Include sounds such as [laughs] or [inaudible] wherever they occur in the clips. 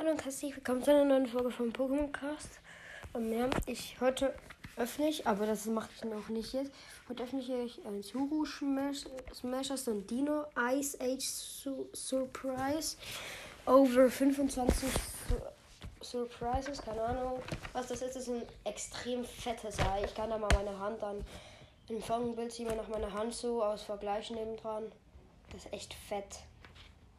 Hallo und herzlich willkommen zu einer neuen Folge vom Pokémon Cast. Und ja, ich heute öffne ich, aber das mache ich noch nicht jetzt. Heute öffne ich ein Suru Smash, Smashers und Dino Ice Age Su Surprise. Over 25 Su Surprises, keine Ahnung. Was das ist, ist ein extrem fettes Ei. Ich kann da mal meine Hand an den Fangbild ziehen, nach meiner Hand so aus Vergleich nebendran. Das ist echt fett.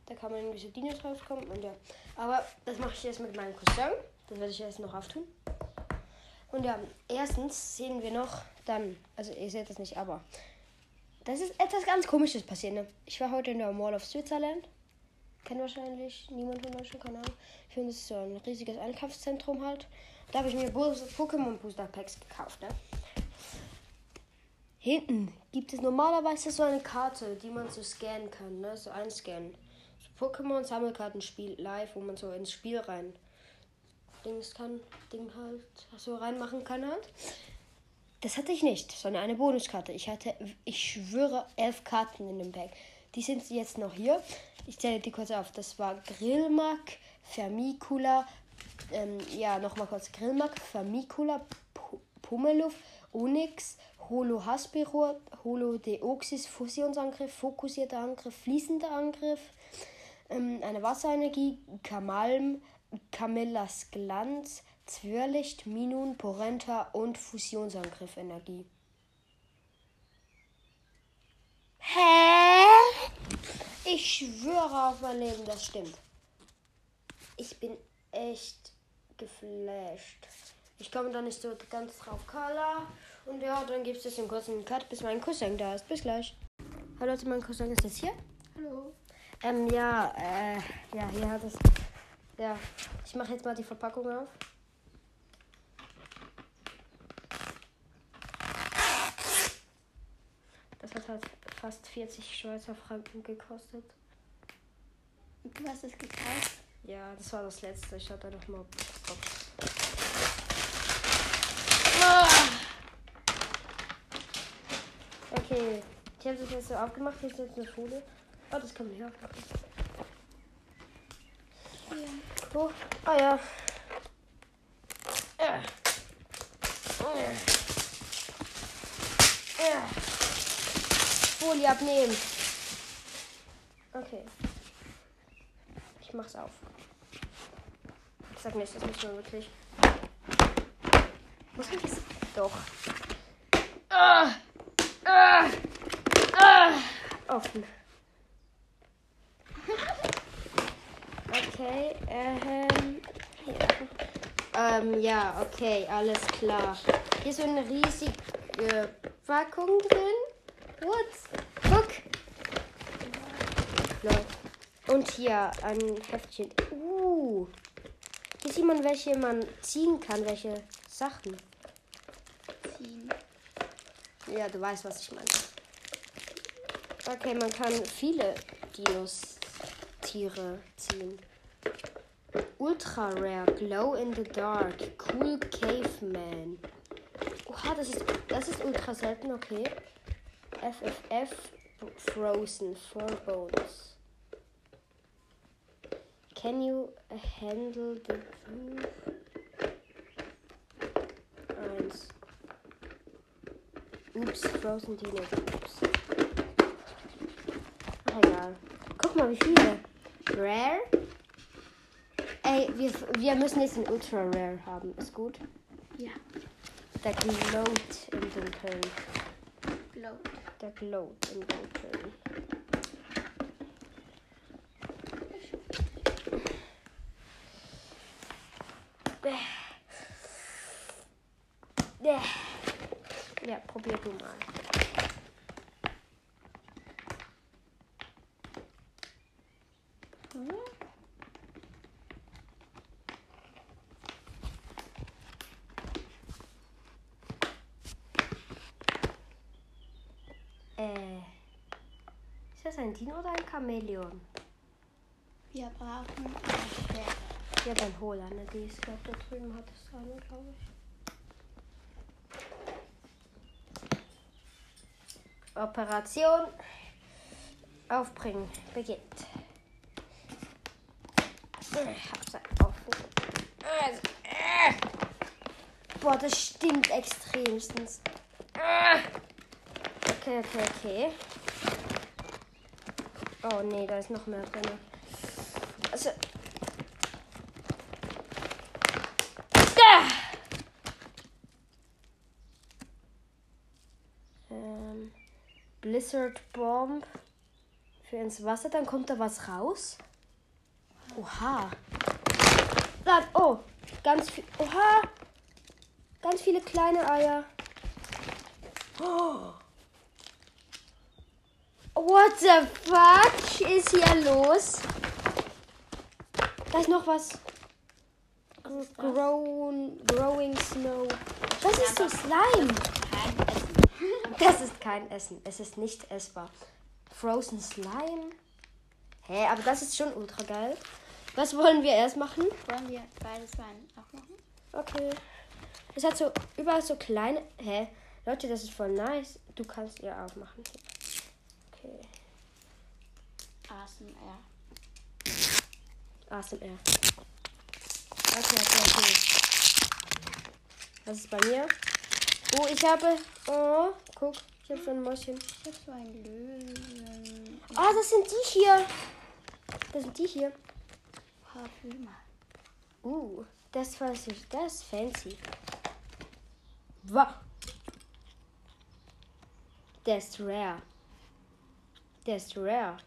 Da kann man irgendwelche Dinos draufkommen und ja. Aber das mache ich jetzt mit meinem Cousin. Das werde ich jetzt noch auftun. Und ja, erstens sehen wir noch dann, also ihr seht das nicht, aber das ist etwas ganz komisches passiert. Ne? Ich war heute in der Mall of Switzerland. Kennt wahrscheinlich niemand von euch schon, keine Ahnung. Ich finde, das ist so ein riesiges Einkaufszentrum halt. Da habe ich mir Pokémon Booster Packs gekauft. Ne? Hinten gibt es normalerweise so eine Karte, die man so scannen kann, ne? so einscannen. Pokémon-Sammelkartenspiel live, wo man so ins Spiel rein Dings kann, Ding halt so reinmachen kann halt. Das hatte ich nicht, sondern eine Bonuskarte. Ich hatte, ich schwöre, elf Karten in dem Pack. Die sind jetzt noch hier. Ich zähle die kurz auf. Das war Grillmark, Vermicula, ähm, ja, nochmal kurz Grillmark, Vermicula, Pummeluff, Onyx, Holo Haspiro, Holo Deoxys, Fusionsangriff, fokussierter Angriff, fließender Angriff, eine Wasserenergie, Kamalm, Camillas Glanz, Zwirrlicht, Minun, Porenta und Fusionsangriff Energie. Hä? Ich schwöre auf mein Leben, das stimmt. Ich bin echt geflasht. Ich komme da nicht so ganz drauf, Carla. Und ja, dann gibt es jetzt einen kurzen Cut, bis mein Cousin da ist. Bis gleich. Hallo Leute, mein Cousin ist jetzt hier. Hallo. Ähm, ja, äh, ja, hier hat es. Ja, ich mache jetzt mal die Verpackung auf. Das hat halt fast 40 Schweizer Franken gekostet. Und du hast es gekauft? Ja, das war das letzte. Ich hatte noch mal Box. Okay, ich habe das jetzt so aufgemacht. Hier ist jetzt eine Folie. Oh, das kann man hier aufmachen. Ja. Oh, ah ja. Äh. Äh. Äh. Folie abnehmen. Okay. Ich mach's auf. Ich sag nicht, das muss man wirklich. Muss ich das? Doch. Ah. Ah. Ah. Offen. Okay, ähm. Ja. Ähm, ja, okay, alles klar. Hier ist so eine riesige Packung drin. What? Guck. Und hier ein Heftchen. Uh. Hier sieht man, welche man ziehen kann, welche Sachen. Ziehen. Ja, du weißt, was ich meine. Okay, man kann viele Dinos Tiere ziehen. Ultra Rare, Glow in the Dark, Cool Caveman. Oha, das ist, das ist ultra selten, okay. FFF, Frozen, Four Bones. Can you handle the truth? Eins. Ups, Frozen Dino. Ups. Ach, egal. Guck mal, wie viele. Rare? Ey, wir, wir müssen jetzt ein Ultra Rare haben. Ist gut? Ja. Der glowt im Dunkeln. Glow. Der glowt im Dunkeln. Ja, probier du mal. Hm? Äh. Ist das ein Dino oder ein Chamäleon? Wir brauchen ein Schwert. Ja, dann hol eine. Die ist, glaub, da drüben hat es eine, glaube ich. Operation aufbringen beginnt. Ich hab's auf. Äh. Boah, das stinkt extremstens. Äh. Okay, okay, okay. Oh nee, da ist noch mehr drin. Also. Ähm, Blizzard Bomb für ins Wasser, dann kommt da was raus. Oha. Oh, ganz viel. Oha. Ganz viele kleine Eier. Oh. What the fuck ist hier los? Da ist noch was. Ist? Grown, growing Snow. Das ist so Slime. Das ist kein Essen. Es ist nicht essbar. Frozen Slime. Hä, aber das ist schon ultra geil. Was wollen wir erst machen? Wollen wir beides rein auch machen? Okay. Es hat so überall so kleine. Hä? Leute, das ist voll nice. Du kannst ihr aufmachen. Okay. ASMR. ASMR. Okay, okay, okay. Was ist bei mir? Oh, ich habe. Oh, guck. Ich habe so ein Mäuschen. Ich habe so einen Löwen. Ah, das sind die hier. Das sind die hier. Parfümer. Uh, das weiß ich. Das ist fancy. Wow. Der ist rare. Der ist rare.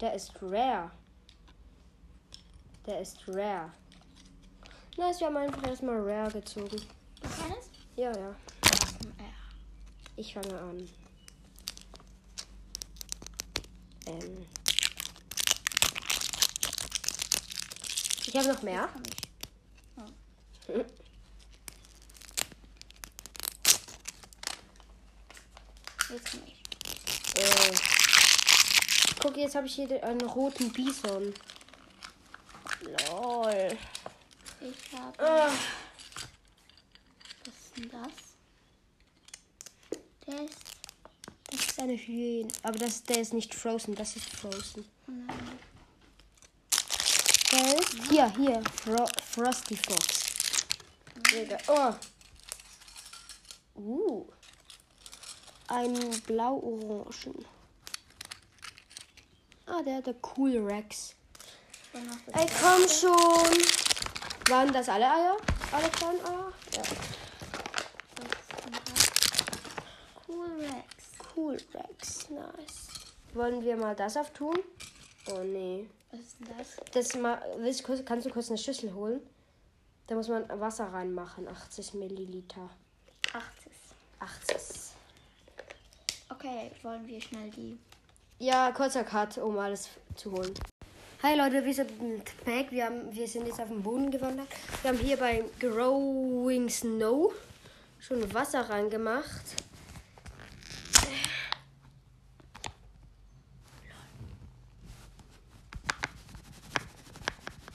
Der ist rare. Der ist rare. Nice, wir haben einfach erstmal rare gezogen. Du kennst? Ja, ja. Ich fange an. Ähm. Ich habe noch mehr. Ich. [laughs] Jetzt komm ich. Äh. Guck, jetzt habe ich hier einen roten Bison. Lol. Ich habe. Ah, Was ist denn das? Der ist. das ist eine Hyäne. Aber das, der ist nicht frozen, das ist frozen. Nein. Der ist hier, hier. Fro Frosty Fox. Digga. Oh. Uh. Ein blau-orangen. Ah, der hat der Cool Rex. Ey, komm schon. Waren das alle Eier? Alle kleinen Eier? Ja. Cool Rex. Cool Rex, nice. Wollen wir mal das auftun? Oh nee. Was ist denn das? Das mal, willst du kurz, kannst du kurz eine Schüssel holen? Da muss man Wasser reinmachen, 80 Milliliter. 80. 80. Okay, wollen wir schnell die. Ja, kurzer Cut, um alles zu holen. Hi Leute, wir sind back. Wir, haben, wir sind jetzt auf dem Boden gewandert. Wir haben hier bei Growing Snow schon Wasser reingemacht.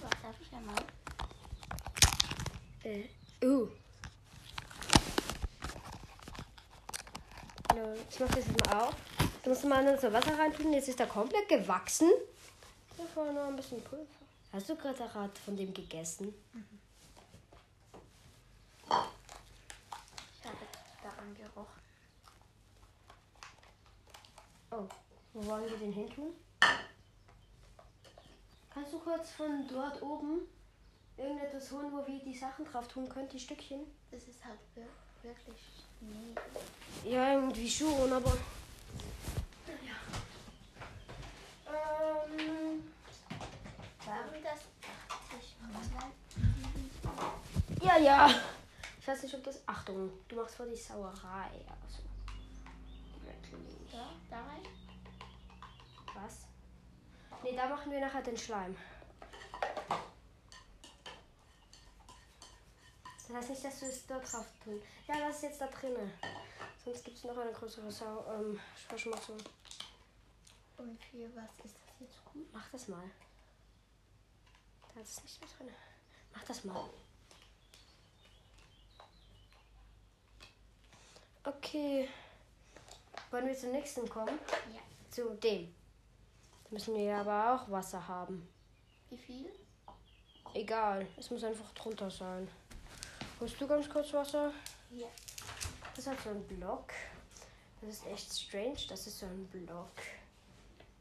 Was darf ich einmal? Äh, uh. Ja, Ich mach das jetzt mal auf. Da musst du mal nur so Wasser reintun. Jetzt ist er komplett gewachsen. Da vorne noch ein bisschen Pulver. Hast du gerade Rat von dem gegessen? Ich habe daran gerochen. Oh, wo wollen wir den hin tun? Kannst du kurz von dort oben irgendetwas holen, wo wir die Sachen drauf tun können, die Stückchen? Das ist halt wir- wirklich. Nee. Ja, irgendwie schon, aber. Ähm, Warum das 80 Mal? ja, ja. Ich weiß nicht, ob das. Achtung, du machst vor die Sauerei. Also. Wirklich. Ja, da rein? Was? Nee, da machen wir nachher den Schleim. Das heißt nicht, dass du es dort drauf tun. Ja, das ist jetzt da drinnen. Sonst gibt es noch eine größere Sau ähm, Verschmutzung. Und für was ist das jetzt gut? Mach das mal. Da ist nicht mehr drin. Mach das mal. Okay. Wollen wir zum nächsten kommen? Ja. Zu dem. Da müssen wir aber auch Wasser haben. Wie viel? Egal, es muss einfach drunter sein. Holst du ganz kurz Wasser? Ja. Das hat so einen Block. Das ist echt strange. Das ist so ein Block.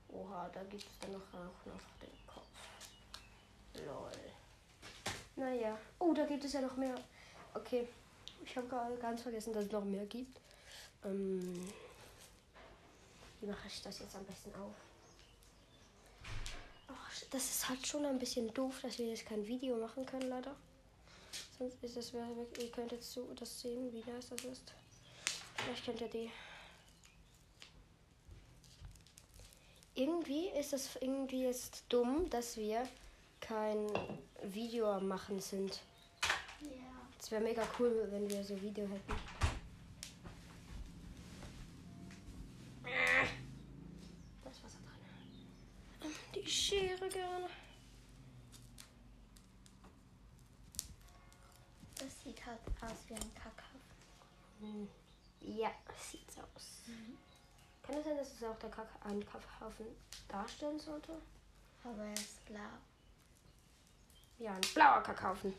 Oha, da gibt es dann noch, auch noch den Kopf. Lol. Naja. Oh, da gibt es ja noch mehr. Okay. Ich habe gerade ganz vergessen, dass es noch mehr gibt. Ähm, wie mache ich das jetzt am besten auf? Ach, das ist halt schon ein bisschen doof, dass wir jetzt kein Video machen können, leider. Sonst ist es, ihr könnt jetzt so das sehen, wie nice das ist. Vielleicht könnt ihr die. Irgendwie ist es irgendwie jetzt dumm, dass wir kein Video am machen sind. Ja. Es wäre mega cool, wenn wir so Video hätten. Da ist Wasser drin. Die Schere gerne. Das sieht halt aus wie ein Kakao. Hm. Ja, sieht so aus. Kann es sein, dass es auch der Kaka ein Kaffeehaufen darstellen sollte? Aber er ist blau. Ja, ein blauer Kakaofen.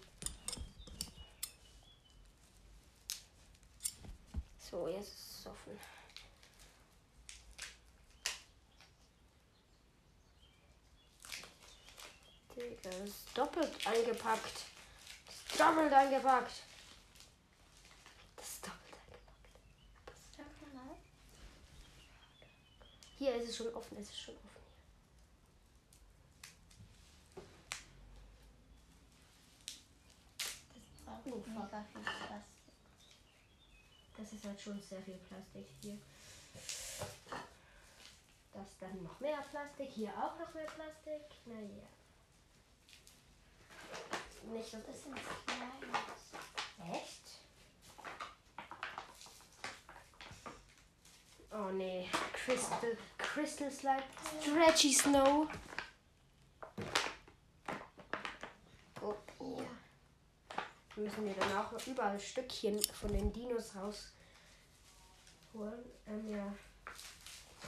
So, jetzt ist es offen. Digga, das ist doppelt eingepackt. Das ist doppelt eingepackt. Das ist doppelt eingepackt. Sag mal. Hier ist es schon offen, es ist schon offen. Oh, mega viel Plastik. Das ist halt schon sehr viel Plastik hier. Das dann noch mehr Plastik. Hier auch noch mehr Plastik. Naja. Nicht das Das sind kleine. Echt? Oh nee. Crystal. Crystal Slide. Stretchy Snow. Oh, oh. Ja. Müssen wir dann auch überall Stückchen von den Dinos rausholen. Ähm, ja.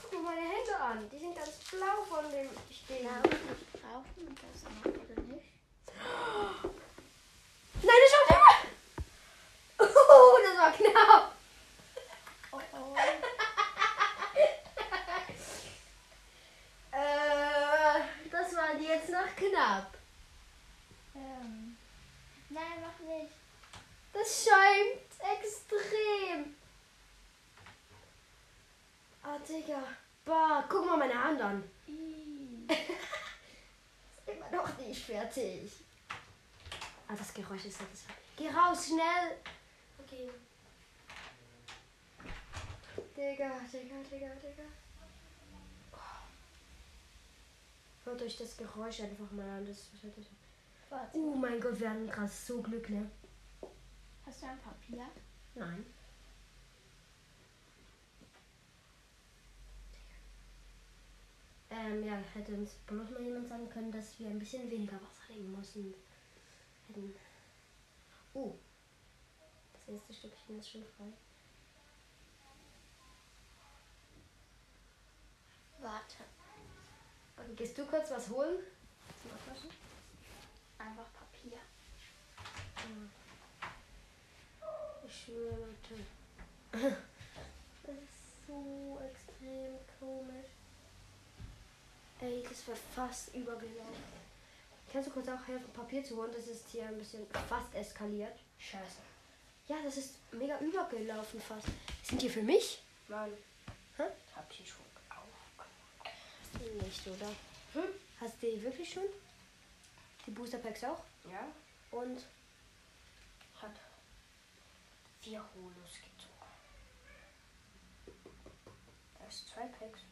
Guck mir meine Hände an. Die sind ganz blau von dem Stehen. Blau nicht brauchen und das noch oder nicht? [gasps] Nein, das schaut immer! Oh, das war knapp. Oh oh. Äh, das war jetzt noch knapp. Ähm. Nein, mach nicht. Das schäumt extrem. Ah, Digga. Bah, guck mal meine Hand an. Ih. Ist immer noch nicht fertig. Ah, das Geräusch ist satisfying. Geh raus, schnell. Okay. Digga, Digga, Digga, Digga. Oh. Hört euch das Geräusch einfach mal an. Das ist halt Warte. Oh mein Gott, wir hatten gerade so Glück, ne? Hast du ein Papier? Nein. Ja, hätte uns bloß mal jemand sagen können, dass wir ein bisschen weniger Wasser nehmen müssen. Hätten. Oh. Das erste Stückchen ist schon frei. Warte. Okay, gehst du kurz was holen? Zum Abwaschen? Einfach Papier. Ich schwöre, Leute. [laughs] Das ist so extrem komisch. Ey, das war fast übergelaufen. Kannst du kurz auch helfen, Papier zu holen? Das ist hier ein bisschen fast eskaliert. Scheiße. Ja, das ist mega übergelaufen fast. Sind die für mich? Nein. Hä? Hab die schon aufgemacht. Nicht, oder? Hm? Hast du die wirklich schon? Die Booster Packs auch? Ja? Und Hat vier Holos gezogen. Da ist zwei Packs.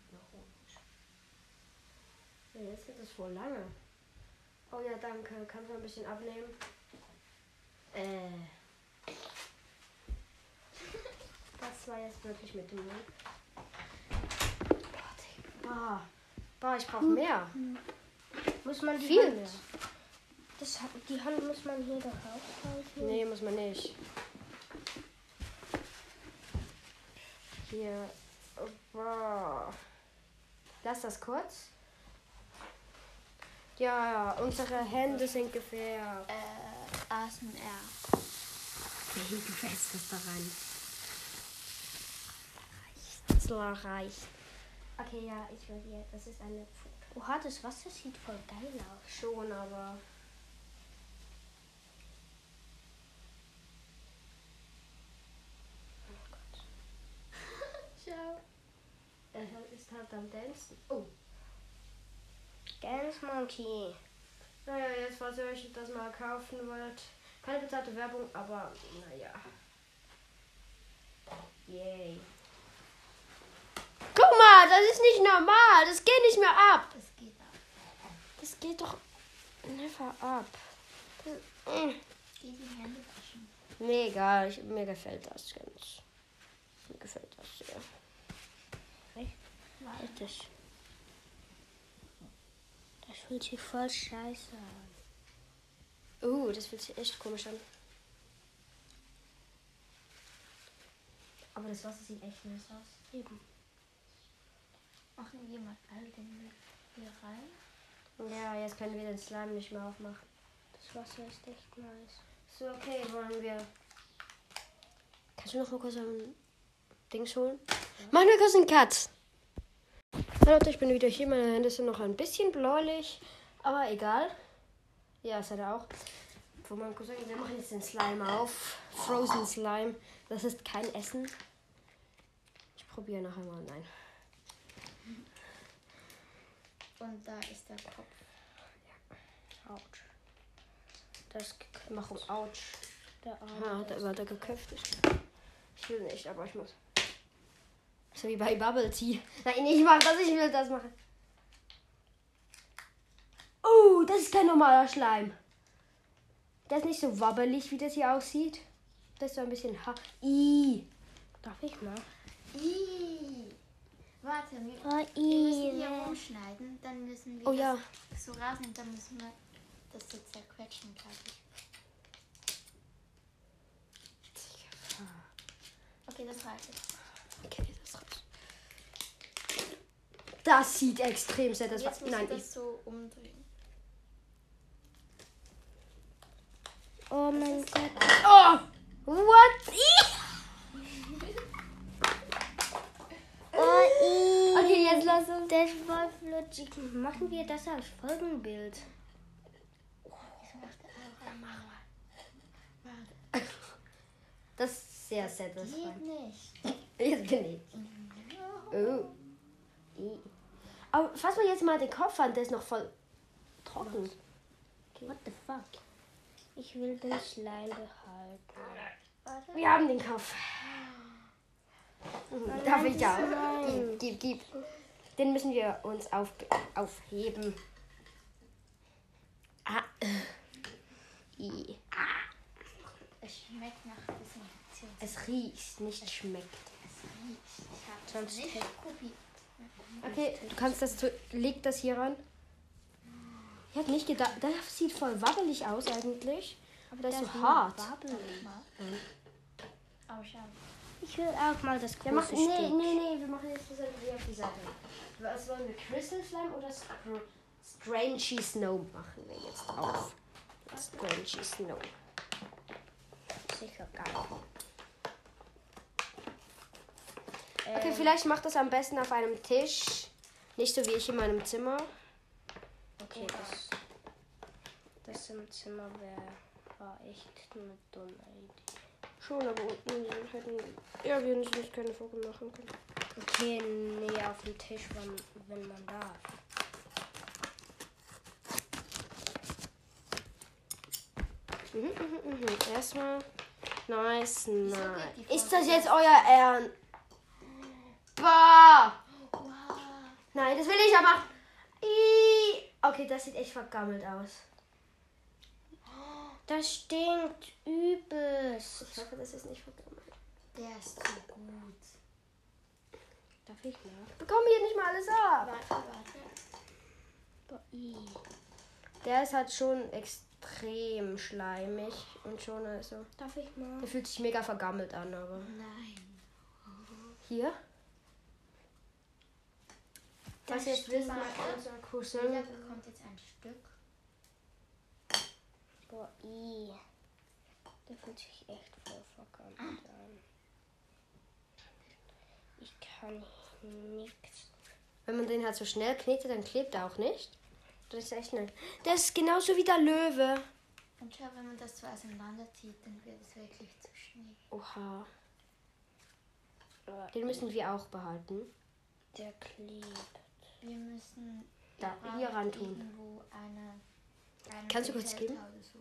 Ja, jetzt geht es voll lange. Oh ja, danke. Kannst du ein bisschen abnehmen? Äh. Das war jetzt wirklich mit dem Mund. Bah. Bah, ich brauche mehr. Muss man die Viel Hand, mehr. Das, die Hand muss man hier doch raushalten. Nee, muss man nicht. Hier. Bah. Lass das kurz. Ja, ja, unsere Hände sind gefährdet. Äh, ASMR. Du fällst das da rein. So reicht. Okay, ja, ich will hier. Das ist eine. Oha, das Wasser sieht voll geil aus. Schon, aber. Oh Gott. [laughs] Schau. Er ist halt am Dancen. Oh. Dance Monkey. Naja, jetzt, falls ihr euch das mal kaufen wollt. Keine bezahlte Werbung, aber naja. Yay. Guck mal, das ist nicht normal. Das geht nicht mehr ab. Das geht ab. Das geht doch never ab. Das, mm. Geh die Hände waschen. Mir egal, ich, mir gefällt das ganz. Mir gefällt das sehr. Warte. Fühlt sich voll scheiße an. uh, das fühlt sich echt komisch an. Aber das Wasser sieht echt nice aus. Eben. Machen wir mal all den hier rein. Ja, jetzt können wir den Slime nicht mehr aufmachen. Das Wasser ist echt nice. So, okay, wollen wir. Kannst du noch mal kurz ein Dings holen? Machen wir kurz einen Cut. Hallo Leute, ich bin wieder hier. Meine Hände sind noch ein bisschen bläulich, aber egal. Ja, ist er auch. Wo man sagen, wir machen jetzt den Slime auf. Frozen Slime. Das ist kein Essen. Ich probiere nachher mal. Nein. Und da ist der Kopf. Autsch. Das Warum Autsch? Der Arm. Ah, da war der geköpft. Ich will nicht, aber ich muss. So wie bei Bubble Tea. Nein, ich mach das, ich will das machen. Oh, das ist kein normaler Schleim. Der ist nicht so wabbelig, wie das hier aussieht. Das ist so ein bisschen ha. I. Darf ich mal? Ih. Warte, wir, Ah, wir müssen hier rumschneiden. Dann müssen wir Oh ja. das so rasen. Dann müssen wir das so zerquetschen, glaube ich. Okay, das reicht. Okay. Das sieht extrem sehr. Das jetzt musst nein, du ich, das so umdrehen. Oh mein Gott. Oh! What? [laughs] Oh, Okay, jetzt lass uns. Das war flutschig. Machen wir das als Folgenbild. Das ist sehr Geht satisfying. nicht. [laughs] Jetzt bin ich. Oh. I. Aber fass mal jetzt mal den Kopf an, der ist noch voll trocken. What the fuck? Ich will den Schleim behalten. Wir haben den Kopf. Mhm, [laughs] Darf ich auch? Gib, gib, gib. Den müssen wir uns auf, aufheben. Ah. I. Es schmeckt nach Desinfektion. Es riecht, nicht schmeckt. Es riecht. Ich habe Sonst probiert. Okay, du kannst das, zu- leg das hier ran. Ich hätte nicht gedacht, das sieht voll wabbelig aus eigentlich. Aber das ist so hart. Wabbelig. Aber schau. Ich will auch mal das Wir große machen, nee, Stück. nee, nee, wir machen jetzt das irgendwie auf die Seite. Was wollen wir? Crystal Slime oder Str Strangey Snow machen wir jetzt drauf? Strangey Snow. Sicher geil. Okay, vielleicht macht das am besten auf einem Tisch. Nicht so wie ich in meinem Zimmer. Okay, das, das im Zimmer wäre war echt eine dumme Idee. Schon, aber unten hätten ja, wir uns nicht keine Fotos machen können. Okay, nee, auf dem Tisch, wenn, wenn man darf. Mhm, mhm, mhm. Erstmal. Nice, nice. Ist das jetzt euer Ernst? Wow. Nein, das will ich aber. Okay, das sieht echt vergammelt aus. Das stinkt übelst. Ich hoffe, das ist nicht vergammelt. Der ist so gut. Darf ich mal? Ich bekomme hier nicht mal alles ab. Warte, warte. Der ist halt schon extrem schleimig und schon also. Darf ich mal? Der fühlt sich mega vergammelt an, aber. Nein. Hier? Was Das jetzt willst du stimmt. mal unser Jeder Cousin? bekommt jetzt ein Stück. Oh, i. Der fühlt sich echt voll verkannt an. Ich kann nichts. Wenn man den halt so schnell knetet, dann klebt er auch nicht. Das ist echt schnell. Das ist genauso wie der Löwe. Und schau, wenn man das so auseinanderzieht, dann wird es wirklich zu Schnee. Oha. Oh, Den müssen wir auch behalten. der klebt. Wir müssen Da, hier ran tun. eine, eine Kannst du kurz geben? So.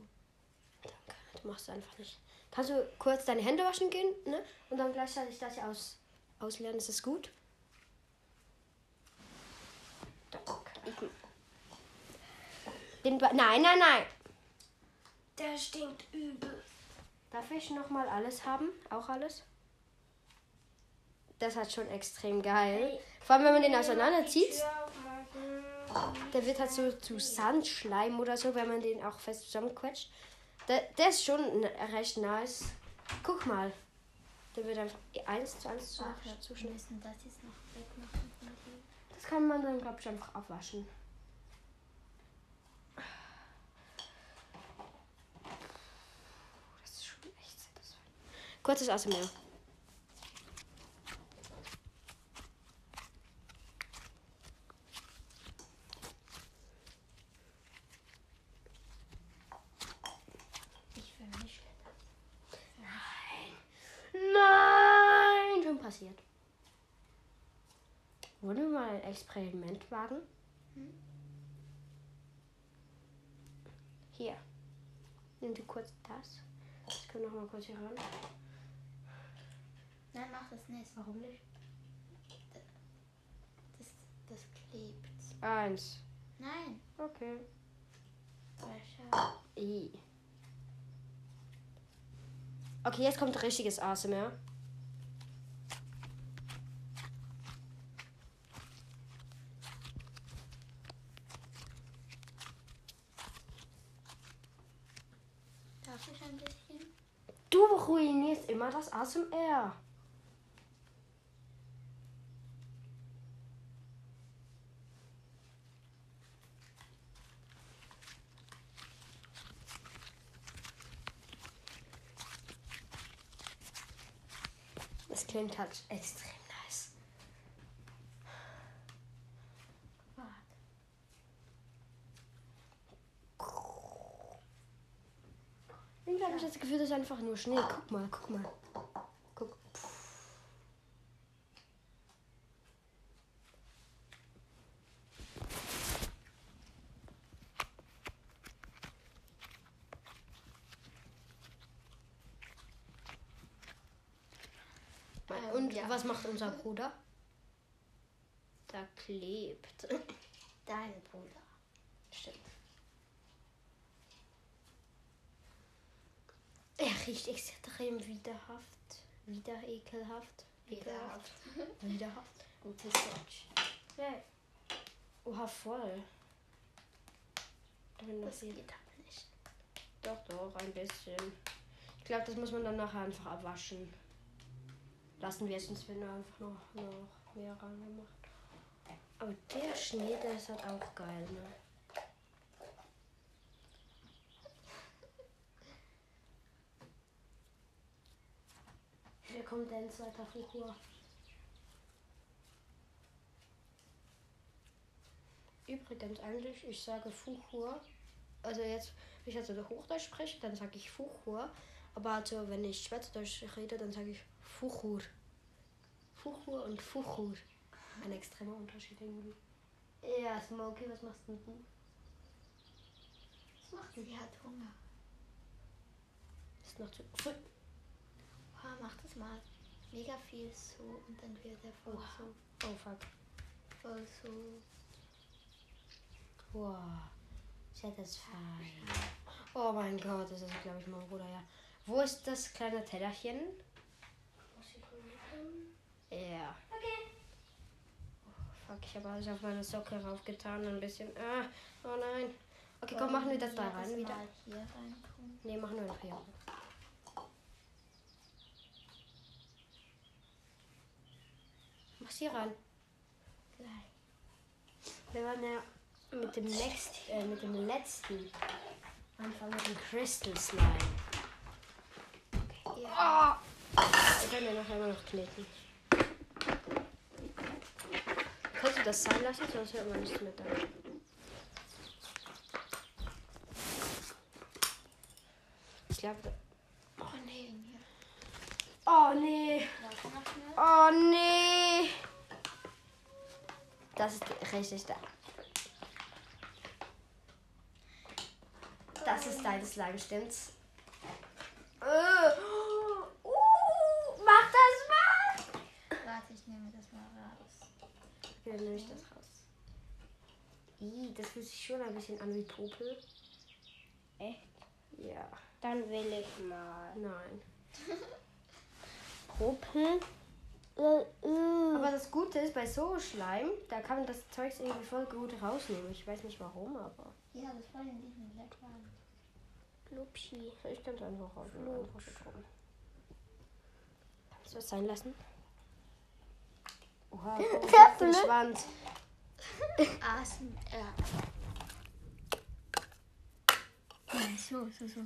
Danke. Du machst es einfach nicht. Kannst du kurz deine Hände waschen gehen, ne? Und dann gleichzeitig das hier aus, ausleeren. Ist das gut? Danke. Den Ba- nein, nein, nein. Der stinkt übel. Darf ich noch mal alles haben? Auch alles? Das hat schon extrem geil. Vor allem, wenn man den auseinanderzieht, der wird halt so zu Sandschleim oder so, wenn man den auch fest zusammenquetscht. Der, der ist schon recht nice. Guck mal. Der wird einfach eins zu eins zu, Warte, zu wir schnell. müssen das jetzt noch wegmachen von hier. Das kann man dann, glaube ich, einfach abwaschen. Das ist schon echt satisfying. Kurzes ASMR. Ich vermische das. Nein! Schon passiert. Wollen wir mal ein Experiment wagen? Hier. Nimm dir kurz das. Ich kann noch mal kurz hier ran. Nein, mach das nicht. Warum nicht? Das, das klebt. Eins. Nein. Okay. I. Okay, jetzt kommt richtiges ASMR. Darf ich ein bisschen? Du ruinierst immer das ASMR. Das klingt halt extrem nice. Warte. Irgendwie habe ich das Gefühl, das ist einfach nur Schnee. Guck mal, guck mal. Guck. Ähm, Und ja. was macht unser Bruder? Da klebt. [laughs] Dein Bruder. Stimmt. Er riecht extrem widerhaft. Wieder ekelhaft. Ekelhaft. [laughs] Widerhaft. Gutes Deutsch. Ja. Oha, voll. Wenn das Das geht aber nicht. Doch, doch, ein bisschen. Ich glaube, das muss man dann nachher einfach abwaschen. Lassen wir es, sonst werden wir einfach noch, noch mehr reingemacht. Aber der Schnee, der ist halt auch geil, ne? Hier kommt der zweite Fuchur. Übrigens eigentlich, ich sage Fuchur. Also jetzt, wenn ich also Hochdeutsch spreche, dann sage ich Fuchur. Aber also wenn ich Schweizerdeutsch rede, dann sage ich Fuchur. Fuchur und Fuchur. Ein extremer Unterschied irgendwie. Ja, Smokey, was machst denn du? Was macht sie? Sie hat Hunger. Ist noch zu. Pfui. Oha, mach das mal. Mega viel so und dann wird er voll Oha. so. Oh fuck. Voll so. Wow. Satisfying. Oh mein Gott, das ist glaube ich mein Bruder, ja. Wo ist das kleine Tellerchen? Ja. Okay. Fuck, ich habe alles auf meine Socke raufgetan. Ein bisschen. Ah, oh nein. Okay, komm, machen wir das da rein wieder. Hier rein tun. Nee, machen wir noch hier. Gleich. Wir waren ja mit dem, nächsten, äh, mit dem letzten anfangen mit dem Crystal Slime. Ja. Wir können ja nachher immer noch kneten. Kannst du das sein lassen, sonst hört man nichts mehr da. Ich glaube, da Oh nee, hier. Oh nee. Oh nee. Das ist richtig da. Das ist dein Slime, stimmt's? Äh. Uh, mach das mal! Warte, ich nehme das mal raus. Ja, nehme ich das raus. Ih, das fühlt sich schon ein bisschen an wie Popel. Echt? Ja. Dann will ich mal. Nein. [laughs] Popel. Aber das Gute ist, bei so Schleim, da kann man das Zeugs irgendwie voll gut rausnehmen. Ich weiß nicht warum, aber. Ja, das war ja nicht mehr lecker. Lupschi. Ich kann es einfach raus. Einfach so drum. Kannst du es sein lassen? Oha, [laughs] oh, ich hab den Schwanz. [laughs] Asen, ja. So, so, so.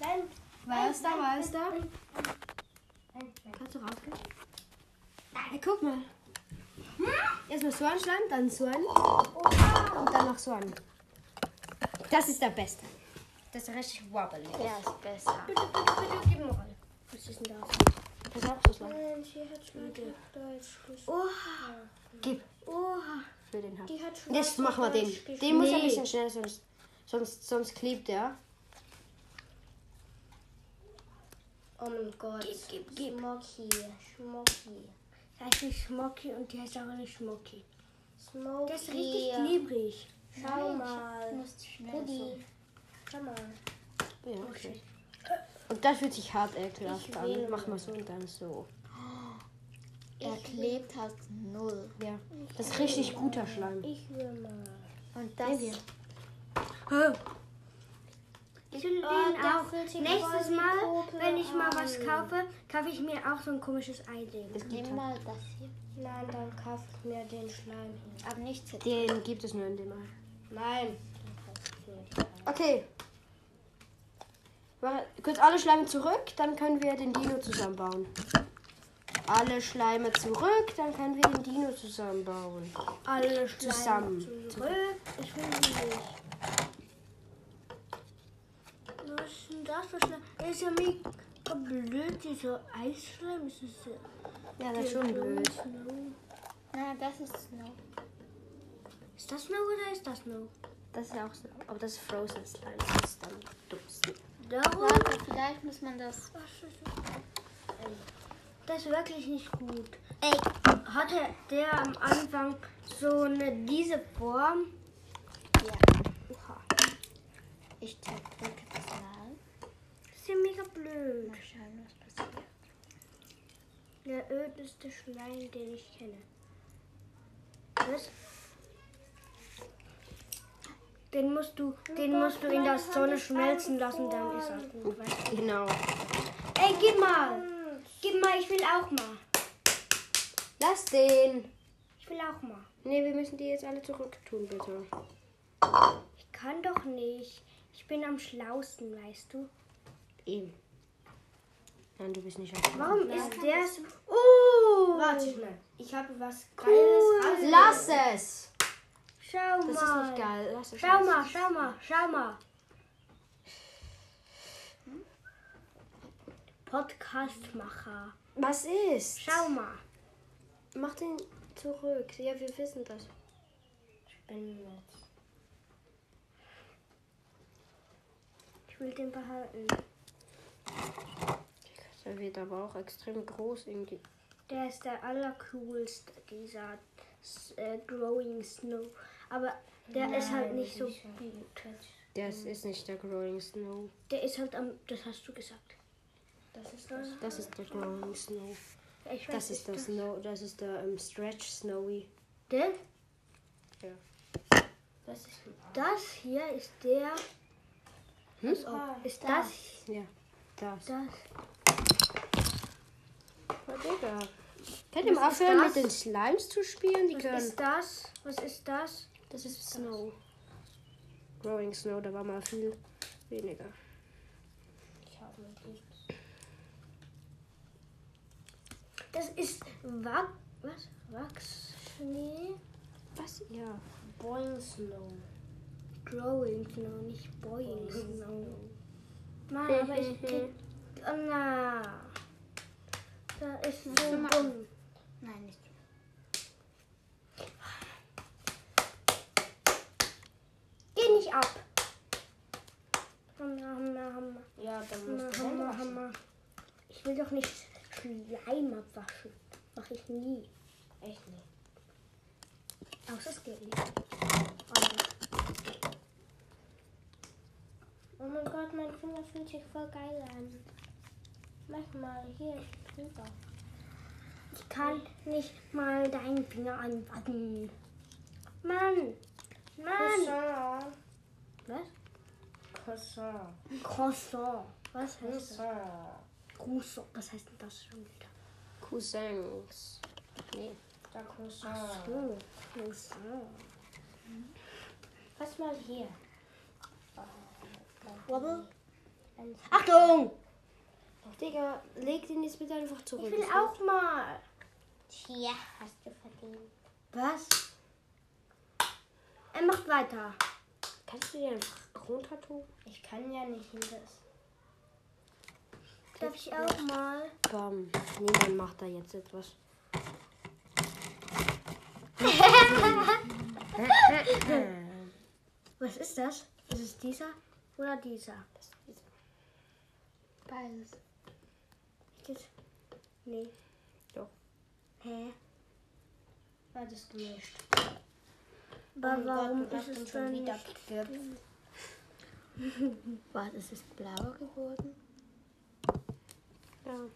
Nein. Wer ist da? Wer ist da? Kannst du rausgehen? Hey, guck mal. Erstmal so ein Schleim, dann so ein. Und dann noch so ein. Das ist der Beste. Das ist richtig wobbly. Der ist besser. Bitte, bitte, bitte, gib mal. Was ist denn das? Das ist auch so Schleim. Nein, sie hat schwarze Deutsch. Oha. Gib. Oha. Für den Hand. Die hat Jetzt machen wir den. Den muss ein Nee. bisschen schneller, sonst, sonst, sonst klebt der. Oh mein Gott. Gib, gib, gib. Schmocki. Schmocki. Da ist nicht Schmocki und die heißt auch nicht Schmocki. Smoky. Der ist richtig klebrig. Schau mal. musst. Schau mal. Ja, okay. Und das fühlt sich hart ekelhaft an. Mach mal so und dann so. Er klebt halt null. Ja. Das ist richtig guter Schleim. Ich will mal. Und das. hier. Ich will Oh, den auch. Nächstes Mal, wenn ich mal was kaufe, kaufe ich mir auch so ein komisches Ei-Ding. Nimm mal das hier. Nein, dann kauf ich mir den Schleim hier. Aber nicht zu Den gibt es nur in dem Ei. Nein. Okay. Kurz alle Schleime zurück, dann können wir den Dino zusammenbauen. Alle Schleime zurück, dann können wir den Dino zusammenbauen. Alle Schleim Zusammen. zurück. Ich will nicht. Was ist denn das für Schleim? Das ist ja mega blöd, dieser Eisschleim. Das ist ja Ja, das ist schon blöd. Snow. Nein, das ist Snow. Ist das Snow oder ist das Snow? Das ist auch so. Aber das ist Frozen Slime. Das ist dann Duft. Darum. Warte, vielleicht muss man das. Das ist wirklich nicht gut. Ey, hatte der am Anfang so eine diese Form? Ja. Ich zerdrücke das mal. Das ist ja mega blöd. Mal schauen, was passiert. Der ödeste Schleim, den ich kenne. Was? Den musst du, den musst du in der Sonne schmelzen lassen, dann ist er gut. Weißt Genau. du? Ey, gib mal! Gib mal, ich will auch mal. Lass den. Ich will auch mal. Nee, wir müssen die jetzt alle zurücktun, bitte. Ich kann doch nicht. Ich bin am schlausten, weißt du. Eben. Nein, du bist nicht am Warum ist der so... Oh! Warte schnell. Ich habe was Cool. Geiles. Lass es! Schau Das ist mal. nicht geil. Lass es. Schau lass mal, es. schau mal, schau mal. Podcastmacher. Was ist? Schau mal. Mach den zurück. Ja, wir wissen das. Spinnennetz. Ich will den behalten. Der wird aber auch extrem groß irgendwie. Der ist der allercoolste, dieser äh, Growing Snow. Aber der ist halt nicht so gut. Das ist nicht der Growing Snow. Der ist halt am. Das hast du gesagt. Das ist das. Das ist der Growing Snow. Ich weiß Das ist der nicht, Snow. Das ist der ähm, Stretch Snowy. Der? Ja. Das ist Das hier ist der. Hm? Oh, ist das? Ja. Das. Das. Oh, Digga. Könnt ihr mal Was ist aufhören das? mit den Slimes zu spielen? Die Was können. ist das? Was ist das? Das ist Snow. Growing Snow, da war mal viel weniger. Ich habe nichts. Das ist Wach, was? Wachsschnee? Was? Ja. Boing Snow. Growing Snow, nicht Boying Snow. Mann, aber ich krieg. Oh, na. Da ist so du dumm. Nein, nicht. Geh nicht ab. Hammer, Hammer, Hammer. Ja, dann Hammer, musst du Hände Hammer. Hammer. Ich will doch nicht Schleim abwaschen. Mach ich nie. Echt nicht. Außer es geht nicht. Oh mein Gott, mein Finger fühlt sich voll geil an. Mach mal hier drüber. Ich kann nicht mal deinen Finger anfassen. Mann! Mann! Croissant. Was? Croissant. Croissant. Was heißt das? Croissant. Croissant. Was heißt denn das schon wieder? Cousins. Nee. Der Croissant. Oh, Croissant. Fass mal hier. Wobble. Achtung! Digga, leg den jetzt bitte einfach zurück. Ich will auch mal. Tja, hast du verdient. Was? Er macht weiter. Kannst du den einfach runter tun? Ich kann ja nicht in das. Darf ich auch mal? Bam. Niemand macht da jetzt etwas. [laughs] [laughs] Was ist das? Ist es dieser oder dieser? Beides. Geht? Nee. Doch. Hä? War das gemischt? Aber Oh warum Gott, ist es schon dann wieder. [laughs] Was, es ist blauer geworden? Ja.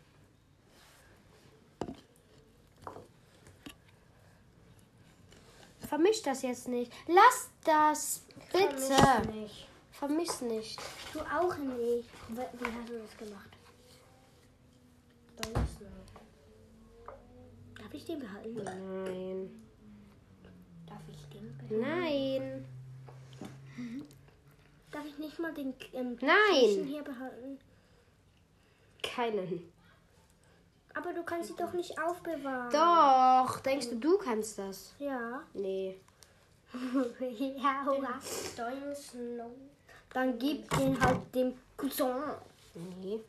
Vermisch das jetzt nicht. Lass das. Bitte. Vermisch nicht. Vermisch nicht. Du auch nicht. Wie hast du das gemacht? Dann ist. Darf ich den behalten? Nein. Darf ich den behalten? Nein. Darf ich nicht mal den ähm, Nein. Hier behalten? Keinen. Aber du kannst sie doch nicht aufbewahren. Doch. Denkst du, du kannst das? Ja. Nee. [laughs] ja. Doing Snow. Dann gib den halt dem Cousin. Nee.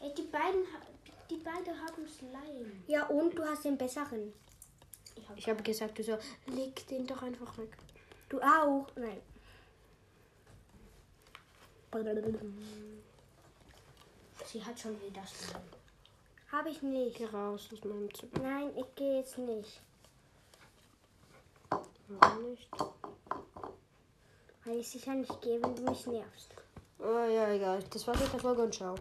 Ey, die beiden, die beiden haben Slime. Ja, und du hast den besseren. Ich hab habe gesagt, du so, leg den doch einfach weg. Du auch. Nein. Sie hat schon wieder Slime. Habe ich nicht. Geh raus aus meinem Zimmer. Nein, ich gehe jetzt nicht. Warum nicht? Weil ich sicher nicht gehe, wenn du mich nervst. Oh ja, egal. Das war's mit der Folge und ciao.